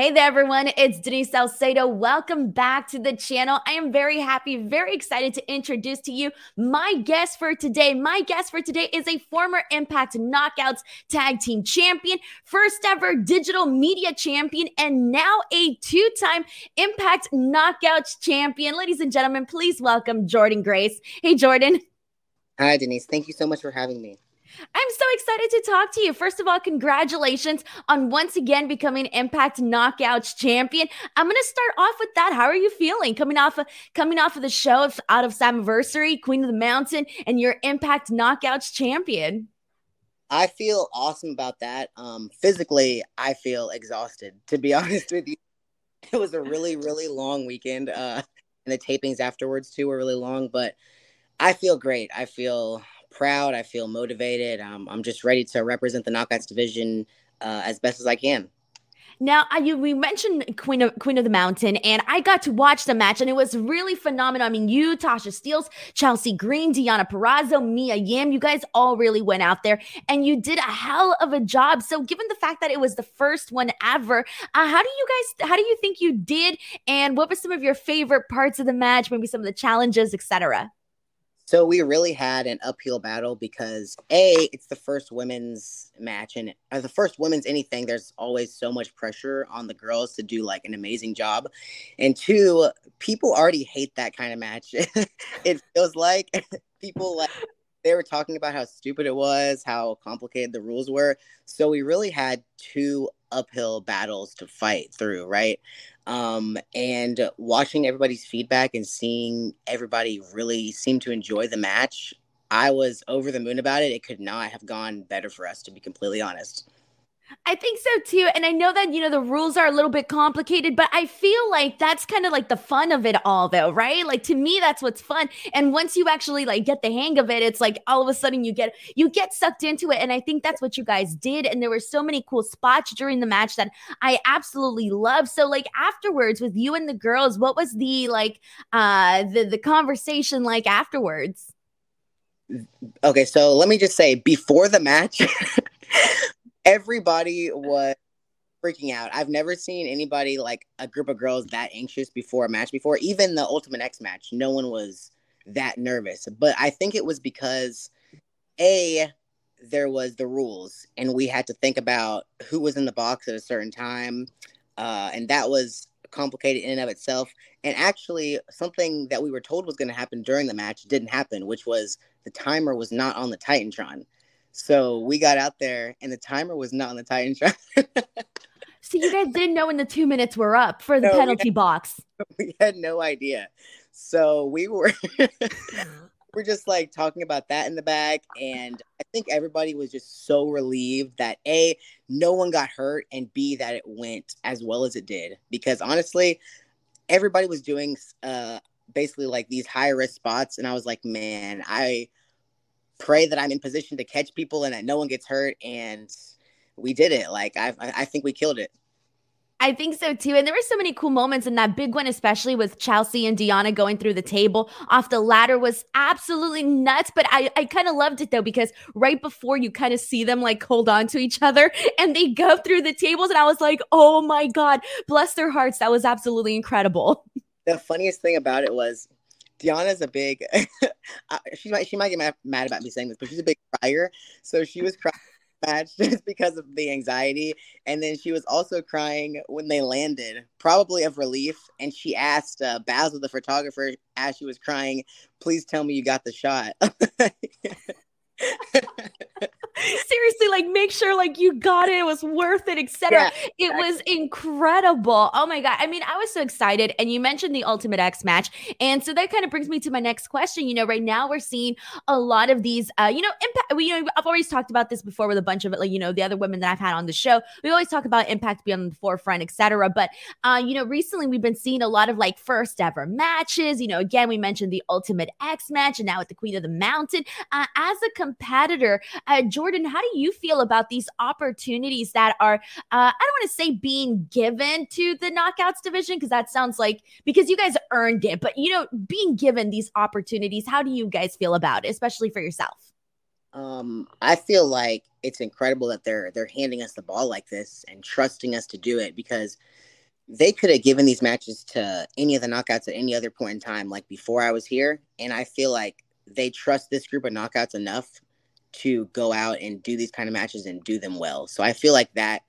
Hey there, everyone. It's Denise Salcedo. Welcome back to the channel. I am very happy, very excited to introduce to you my guest for today. My guest for today is a former Impact Knockouts Tag Team Champion, first ever digital media champion, and now a two time Impact Knockouts Champion. Ladies and gentlemen, please welcome Jordynne Grace. Hey, Jordynne. Hi, Denise. Thank you so much for having me. I'm so excited to talk to you. First of all, congratulations on once again becoming Impact Knockouts champion. I'm going to start off with that. How are you feeling coming off of coming off of the show of, out of Slammiversary, Queen of the Mountain, and your Impact Knockouts champion? I feel awesome about that. Um, physically, I feel exhausted. To be honest with you, it was a really, really long weekend, uh, and the tapings afterwards too were really long. But I feel great. I feel proud. I feel motivated. Um, I'm just ready to represent the knockouts division uh, as best as I can. Now, I, you, we mentioned Queen of Queen of the Mountain, and I got to watch the match, and it was really phenomenal. I mean, you, Tasha Steelz, Chelsea Green, Deonna Purrazzo, Mia Yim, you guys all really went out there, and you did a hell of a job. So, given the fact that it was the first one ever, uh, how do you guys, how do you think you did, and what were some of your favorite parts of the match? Maybe some of the challenges, etc. So we really had an uphill battle because a it's the first women's match and the first women's anything. There's always so much pressure on the girls to do like an amazing job. And two people already hate that kind of match. It feels like people like they were talking about how stupid it was how complicated the rules were. So we really had two uphill battles to fight through right um, and watching everybody's feedback and seeing everybody really seem to enjoy the match, I was over the moon about it. It could not have gone better for us, to be completely honest. I think so too. And I know that, you know, the rules are a little bit complicated, but I feel like that's kind of like the fun of it all, though, right? Like to me, that's what's fun. And once you actually like get the hang of it, it's like all of a sudden you get you get sucked into it. And I think that's what you guys did. And there were so many cool spots during the match that I absolutely love. So like afterwards with you and the girls, what was the like uh the the conversation like afterwards? Okay, so let me just say before the match everybody was freaking out. I've never seen anybody like a group of girls that anxious before a match before. Even the Ultimate X match, no one was that nervous. But I think it was because a there was the rules and we had to think about who was in the box at a certain time uh, and that was complicated in and of itself and actually something that we were told was going to happen during the match didn't happen which was the timer was not on the titantron so we got out there, and the timer was not on the Titantron. so you guys didn't know when the two minutes were up for the no, penalty we had, box. We had no idea. So we were we're just like talking about that in the back, and I think everybody was just so relieved that a no one got hurt, and b that it went as well as it did. Because honestly, everybody was doing uh basically like these high risk spots, and I was like, man, I pray that I'm in position to catch people and that no one gets hurt. And we did it. Like I, I think we killed it. I think so too. And there were so many cool moments in that big one, especially with Chelsea and Deonna going through the table off the ladder was absolutely nuts. But I, I kind of loved it though, because right before you kind of see them like hold on to each other and they go through the tables. And I was like, oh my God, bless their hearts. That was absolutely incredible. The funniest thing about it was Deonna's a big. she might she might get mad, about me saying this, but she's a big crier. So she was crying just because of the anxiety, and then she was also crying when they landed, probably of relief. And she asked uh, Basil, the photographer, as she was crying, "Please tell me you got the shot." Seriously, like make sure like you got it, it was worth it, etc. Yeah, it was incredible. Oh my god. I mean, I was so excited. And you mentioned the Ultimate X match. And so that kind of brings me to my next question. You know, right now we're seeing a lot of these uh, you know, impact we you know, I've always talked about this before with a bunch of like, you know, the other women that I've had on the show. We always talk about impact being on the forefront, etc. But uh, you know, recently we've been seeing a lot of like first ever matches. You know, again, we mentioned the Ultimate X match and now with the Queen of the Mountain. Uh, as a competitor, uh, Jordynne, how do you feel about these opportunities that are, uh, I don't want to say being given to the knockouts division because that sounds like because you guys earned it, but you know, being given these opportunities, how do you guys feel about it, especially for yourself? Um, I feel like it's incredible that they're they're handing us the ball like this and trusting us to do it because they could have given these matches to any of the knockouts at any other point in time, like before I was here. And I feel like they trust this group of knockouts enough to go out and do these kind of matches and do them well. So I feel like that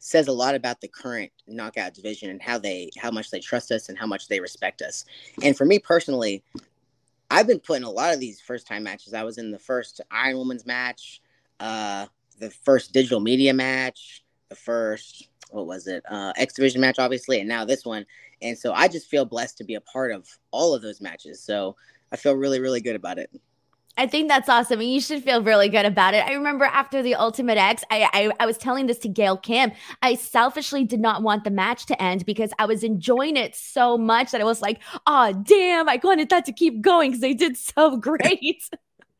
says a lot about the current knockout division and how they how much they trust us and how much they respect us. And for me personally, I've been putting a lot of these first time matches. I was in the first Iron Woman's match, uh, the first digital media match, the first what was it uh, X Division match, obviously, and now this one. And so I just feel blessed to be a part of all of those matches. So I feel really, really good about it. I think that's awesome. And you should feel really good about it. I remember after the Ultimate X, I, I, I was telling this to Gail Kim. I selfishly did not want the match to end because I was enjoying it so much that I was like, oh, damn, I wanted that to keep going because they did so great.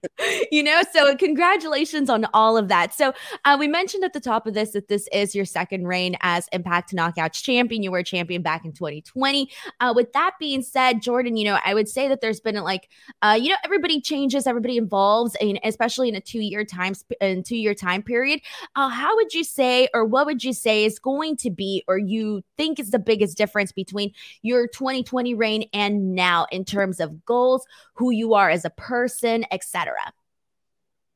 you know, so congratulations on all of that. So, uh, we mentioned at the top of this that this is your second reign as Impact Knockouts champion. You were champion back in 2020. Uh, with that being said, Jordynne, you know, I would say that there's been like, uh, you know, everybody changes, everybody evolves, and especially in a two year time in two year time period. Uh, how would you say, or what would you say is going to be, or you think is the biggest difference between your 2020 reign and now in terms of goals, who you are as a person, etc.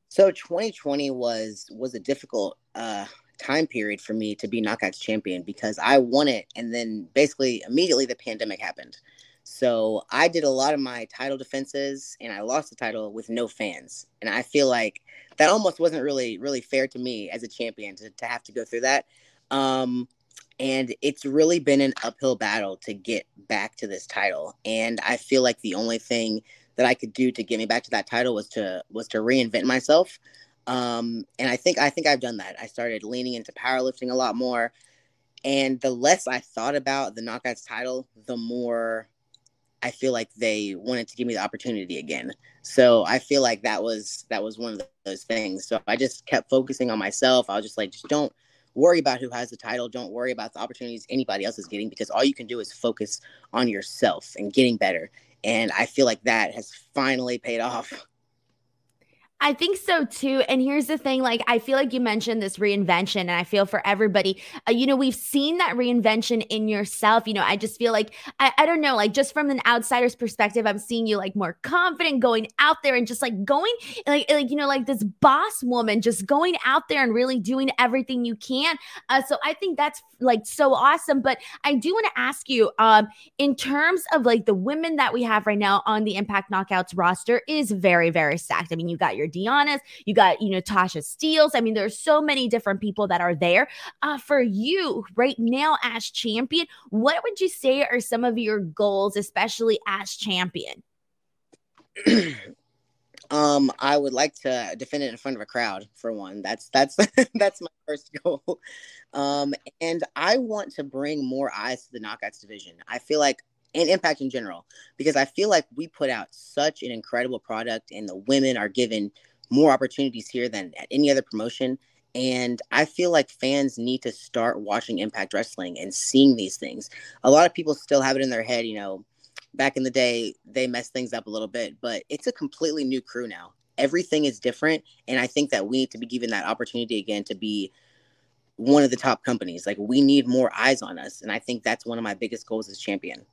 So 2020 was was a difficult uh, time period for me to be knockouts champion because I won it and then basically immediately the pandemic happened. So I did a lot of my title defenses and I lost the title with no fans. And I feel like that almost wasn't really really fair to me as a champion to, to have to go through that. Um, and it's really been an uphill battle to get back to this title. And I feel like the only thing that I could do to get me back to that title was to was to reinvent myself. Um, and I think I think I've done that. I started leaning into powerlifting a lot more, and the less I thought about the knockouts title, the more I feel like they wanted to give me the opportunity again. So I feel like that was that was one of those things. So I just kept focusing on myself. I was just like, just don't worry about who has the title. Don't worry about the opportunities anybody else is getting because all you can do is focus on yourself and getting better. And I feel like that has finally paid off. I think so too. And here's the thing like, I feel like you mentioned this reinvention, and I feel for everybody, uh, you know, we've seen that reinvention in yourself. You know, I just feel like, I, I don't know, like, just from an outsider's perspective, I'm seeing you like more confident going out there and just like going, like, like you know, like this boss woman just going out there and really doing everything you can. Uh, so I think that's like so awesome. But I do want to ask you, um, in terms of like the women that we have right now on the Impact Knockouts roster is very, very stacked. I mean, you got your Deonna's, you got, you know, Tasha Steelz. I mean, there's so many different people that are there. Uh, for you right now as champion, what would you say are some of your goals, especially as champion? um, I would like to defend it in front of a crowd for one. That's that's that's my first goal. Um, and I want to bring more eyes to the knockouts division. I feel like and impact in general because I feel like we put out such an incredible product and the women are given more opportunities here than at any other promotion. And I feel like fans need to start watching Impact Wrestling and seeing these things. A lot of people still have it in their head, you know, back in the day, they messed things up a little bit, but it's a completely new crew now. Everything is different. And I think that we need to be given that opportunity again to be one of the top companies. Like, we need more eyes on us. And I think that's one of my biggest goals as champion.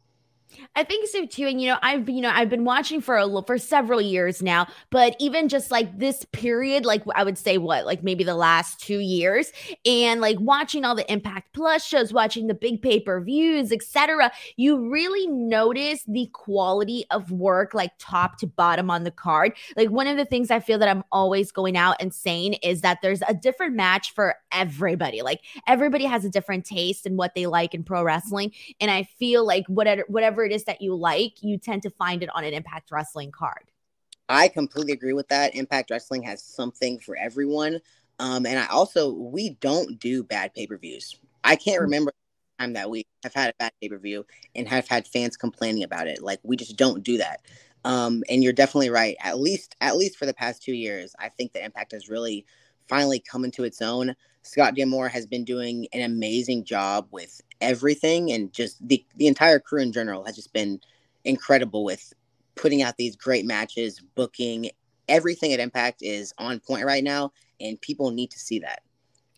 I think so too. And you know, I've you know I've been watching for a for several years now, but even just like this period, like I would say what, like maybe the last two years, and like watching all the Impact Plus shows, watching the big pay per views, etc. You really notice the quality of work, like top to bottom on the card. Like one of the things I feel that I'm always going out and saying is that there's a different match for everybody. Like everybody has a different taste and what they like in pro wrestling, and I feel like whatever whatever whatever it is that you like, you tend to find it on an Impact Wrestling card. I completely agree with that. Impact Wrestling has something for everyone. Um, and I also, we don't do bad pay per views. I can't mm-hmm. remember the time that we have had a bad pay per view and have had fans complaining about it. Like, we just don't do that. Um, and you're definitely right. At least, at least for the past two years, I think the Impact has really finally come into its own. Scott D'Amore has been doing an amazing job with everything, and just the the entire crew in general has just been incredible with putting out these great matches, booking everything at Impact is on point right now, and people need to see that.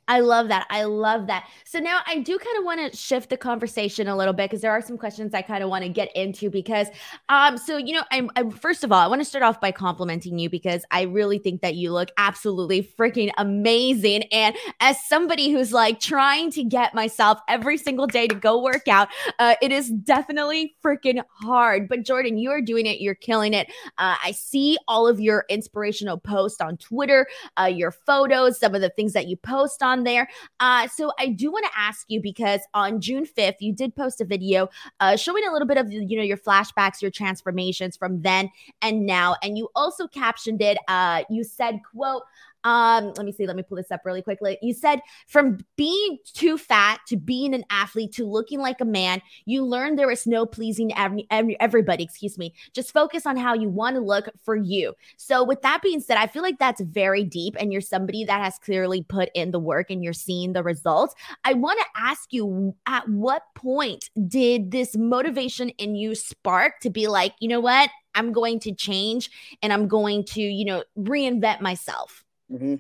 I love that. I love that. So now I do kind of want to shift the conversation a little bit because there are some questions I kind of want to get into because um so you know I'm, I'm first of all I want to start off by complimenting you because I really think that you look absolutely freaking amazing and as somebody who's like trying to get myself every single day to go work out uh, it is definitely freaking hard but Jordynne you are doing it you're killing it uh, I see all of your inspirational posts on Twitter uh, your photos some of the things that you post on there. Uh, so I do want to ask you because on June 5th, you did post a video uh, showing a little bit of, you know, your flashbacks, your transformations from then and now. And you also captioned it, uh, you said, quote, um, let me see, let me pull this up really quickly. You said from being too fat to being an athlete to looking like a man, you learned there is no pleasing every, every, everybody, excuse me. Just focus on how you want to look for you. So, with that being said, I feel like that's very deep, and you're somebody that has clearly put in the work and you're seeing the results. I want to ask you at what point did this motivation in you spark to be like, you know what? I'm going to change and I'm going to, you know, reinvent myself. Mm-hmm.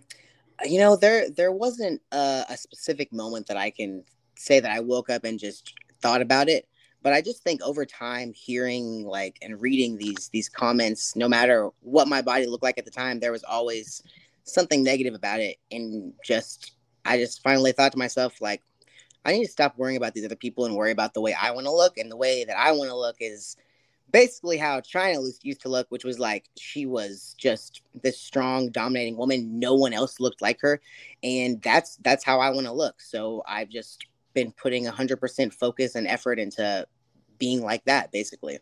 You know, there there wasn't a, a specific moment that I can say that I woke up and just thought about it but i just think over time hearing like and reading these these comments no matter what my body looked like at the time there was always something negative about it and just i just finally thought to myself like i need to stop worrying about these other people and worry about the way i want to look and the way that i want to look is basically how Chyna used to look, which was like she was just this strong, dominating woman. No one else looked like her, and that's that's how I want to look. So I've just been putting hundred percent focus and effort into being like that, basically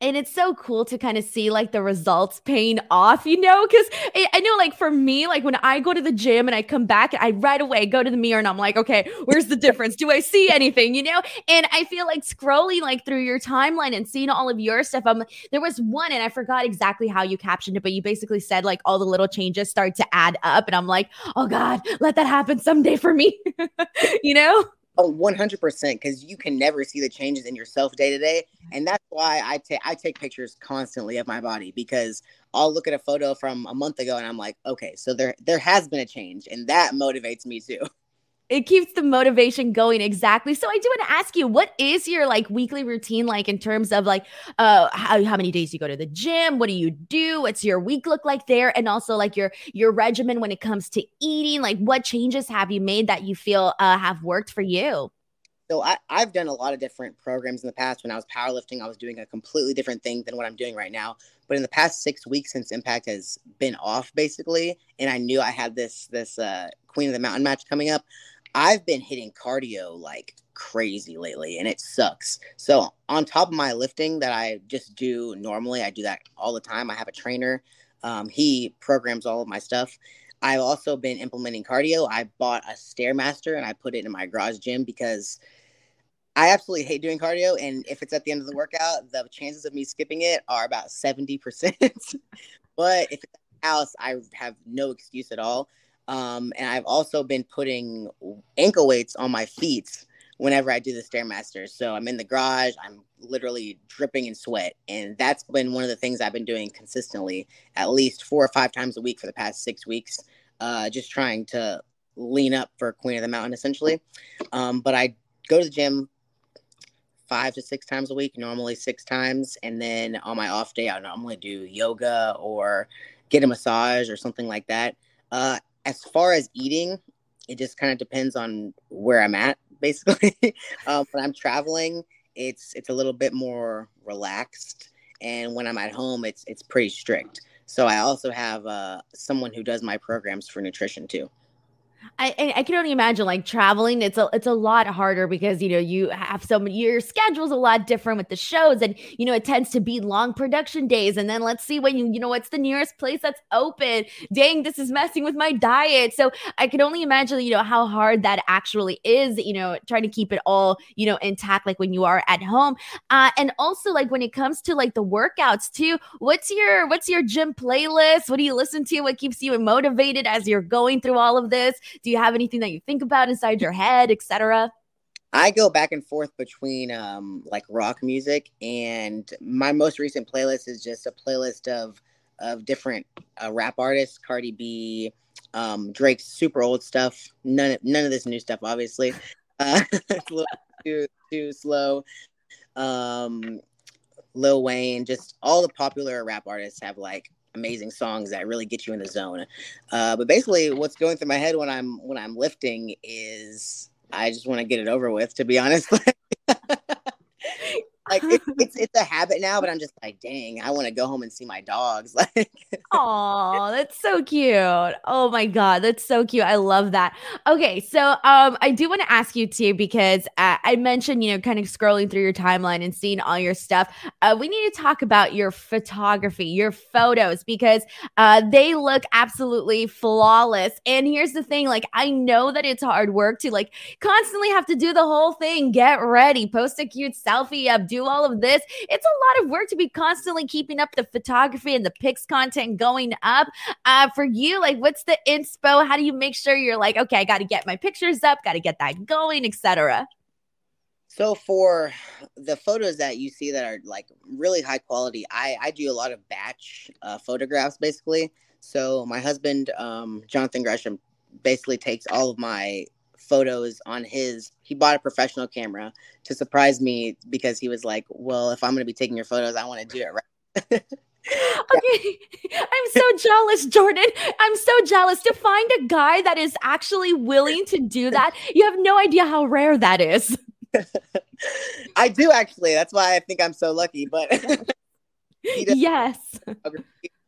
and it's so cool to kind of see like the results paying off, you know? Because I know, like, for me, like when I go to the gym and I come back, I right away go to the mirror and I'm like, okay, where's the difference? Do I see anything, you know? And I feel like scrolling like through your timeline and seeing all of your stuff. I'm there was one, and I forgot exactly how you captioned it, but you basically said like all the little changes start to add up. And I'm like, oh God, let that happen someday for me, you know? Oh, 100% because you can never see the changes in yourself day to day. Mm-hmm. And that's why I take I take pictures constantly of my body because I'll look at a photo from a month ago and I'm like, okay, so there there has been a change and that motivates me too. it keeps the motivation going exactly. So i do want to ask you what is your like weekly routine like in terms of like uh how, how many days you go to the gym? What do you do? What's your week look like there? And also like your your regimen when it comes to eating like what changes have you made that you feel uh, have worked for you? So I, I've done a lot of different programs in the past. When I was powerlifting, I was doing a completely different thing than what I'm doing right now. But in the past six weeks since Impact has been off, basically, and I knew I had this this uh, Queen of the Mountain match coming up, I've been hitting cardio like crazy lately and it sucks. So, on top of my lifting that I just do normally, I do that all the time. I have a trainer. Um, he programs all of my stuff. I've also been implementing cardio. I bought a Stairmaster and I put it in my garage gym because I absolutely hate doing cardio. And if it's at the end of the workout, the chances of me skipping it are about 70%. but if it's house, I have no excuse at all. Um, and I've also been putting ankle weights on my feet whenever I do the Stairmaster. So I'm in the garage, I'm literally dripping in sweat. And that's been one of the things I've been doing consistently, at least four or five times a week for the past six weeks, uh, just trying to lean up for Queen of the Mountain essentially. Um, but I go to the gym five to six times a week, normally six times. And then on my off day, I normally do yoga or get a massage or something like that. Uh, as far as eating, it just kind of depends on where I'm at, basically. um, when I'm traveling, it's it's a little bit more relaxed, and when I'm at home, it's it's pretty strict. So I also have uh, someone who does my programs for nutrition too. I, I can only imagine like traveling. It's a it's a lot harder because you know you have so many your schedule's a lot different with the shows, and you know it tends to be long production days. And then let's see when you you know what's the nearest place that's open. Dang, this is messing with my diet. So I can only imagine you know how hard that actually is. You know, trying to keep it all you know intact like when you are at home, uh, and also like when it comes to like the workouts too. What's your what's your gym playlist? What do you listen to? What keeps you motivated as you're going through all of this? Do you have anything that you think about inside your head, etc.? I go back and forth between um, like rock music and my most recent playlist is just a playlist of of different uh, rap artists, Cardi B, Um, Drake's super old stuff. None none of this new stuff, obviously. Uh, it's a little too too slow. Um, Lil Wayne, just all the popular rap artists have like amazing songs that really get you in the zone. Uh, but basically, what's going through my head when I'm when I'm lifting is I just want to get it over with. To be honest. like it, it's it's a habit now, but I'm just like, dang, I want to go home and see my dogs. Like, oh, that's so cute. Oh my god, that's so cute. I love that. Okay, so um, I do want to ask you too because uh, I mentioned you know kind of scrolling through your timeline and seeing all your stuff. Uh, we need to talk about your photography, your photos because uh, they look absolutely flawless. And here's the thing, like I know that it's hard work to like constantly have to do the whole thing, get ready, post a cute selfie up, do all of this. It's a lot of work to be constantly keeping up the photography and the pics content going up. Uh, for you, like, what's the inspo? How do you make sure you're like, okay, I got to get my pictures up, got to get that going, etc. So for the photos that you see that are like really high quality, I I do a lot of batch uh, photographs basically. So my husband, um, Jonathan Gresham, basically takes all of my photos on his he bought a professional camera to surprise me because he was like well if i'm going to be taking your photos i want to do it right? Okay. I'm so jealous Jordynne. I'm so jealous. To find a guy that is actually willing to do that you have no idea how rare that is. I do actually. That's why i think i'm so lucky but yes.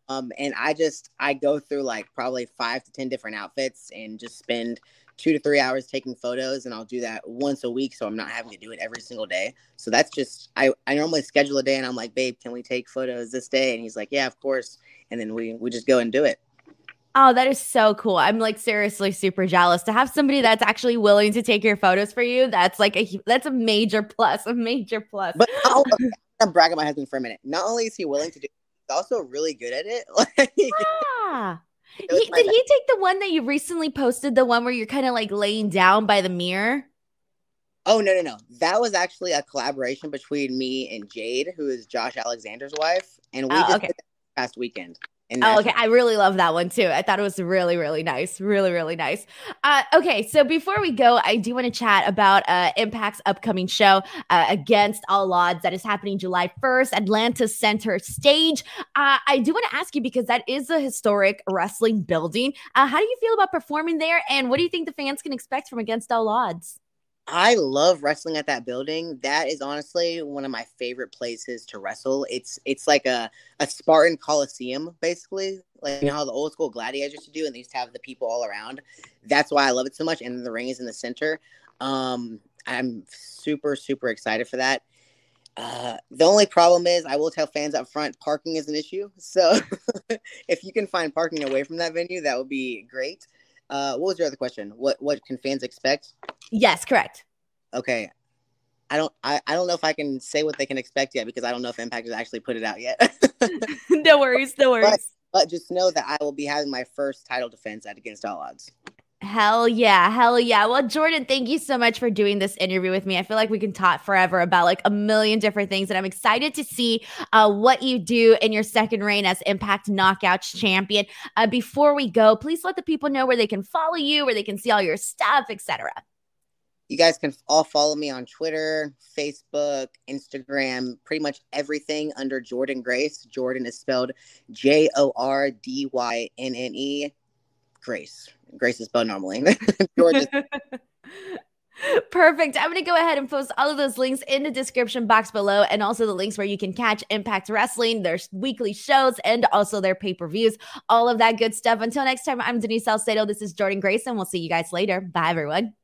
Um and i just i go through like probably five to ten different outfits and just spend two to three hours taking photos and I'll do that once a week so I'm not having to do it every single day. So that's just I, I normally schedule a day and I'm like, babe, can we take photos this day? And he's like, Yeah, of course. And then we we just go and do it. Oh, that is so cool. I'm like seriously super jealous to have somebody that's actually willing to take your photos for you. That's like a that's a major plus, a major plus. But I'll, I'm bragging my husband for a minute. Not only is he willing to do it, he's also really good at it. yeah. He, did he take the one that you recently posted, the one where you're kind of like laying down by the mirror? Oh no no no! That was actually a collaboration between me and Jade, who is Josh Alexander's wife, and we oh, just okay. did that past weekend. Oh, okay. I really love that one too. I thought it was really, really nice. Really, really nice. Uh, okay. So before we go, I do want to chat about uh, Impact's upcoming show uh, against all odds that is happening July 1st, Atlanta Center Stage. Uh, I do want to ask you because that is a historic wrestling building. Uh, how do you feel about performing there? And what do you think the fans can expect from Against All Odds? I love wrestling at that building. That is honestly one of my favorite places to wrestle. It's it's like a, a Spartan Coliseum, basically. Like you know how the old school gladiators used to do, and they used to have the people all around. That's why I love it so much. And the ring is in the center. Um, I'm super super excited for that. Uh, the only problem is, I will tell fans up front, parking is an issue. So if you can find parking away from that venue, that would be great. Uh, what was your other question? What what can fans expect? Yes, correct. Okay. I don't I, I don't know if I can say what they can expect yet because I don't know if Impact has actually put it out yet. no worries, no worries. But, but just know that I will be having my first title defense at Against All Odds. Hell yeah. Hell yeah. Well, Jordynne, thank you so much for doing this interview with me. I feel like we can talk forever about like a million different things. And I'm excited to see uh, what you do in your second reign as Impact Knockouts champion. Uh, before we go, please let the people know where they can follow you, where they can see all your stuff, etc. You guys can all follow me on Twitter, Facebook, Instagram, pretty much everything under Jordynne Grace. Jordynne is spelled J O R D Y N N E. Grace. Grace is spelled normally. Perfect. I'm going to go ahead and post all of those links in the description box below and also the links where you can catch Impact Wrestling, their weekly shows, and also their pay per views, all of that good stuff. Until next time, I'm Denise Salcedo. This is Jordynne Grayson. we'll see you guys later. Bye, everyone.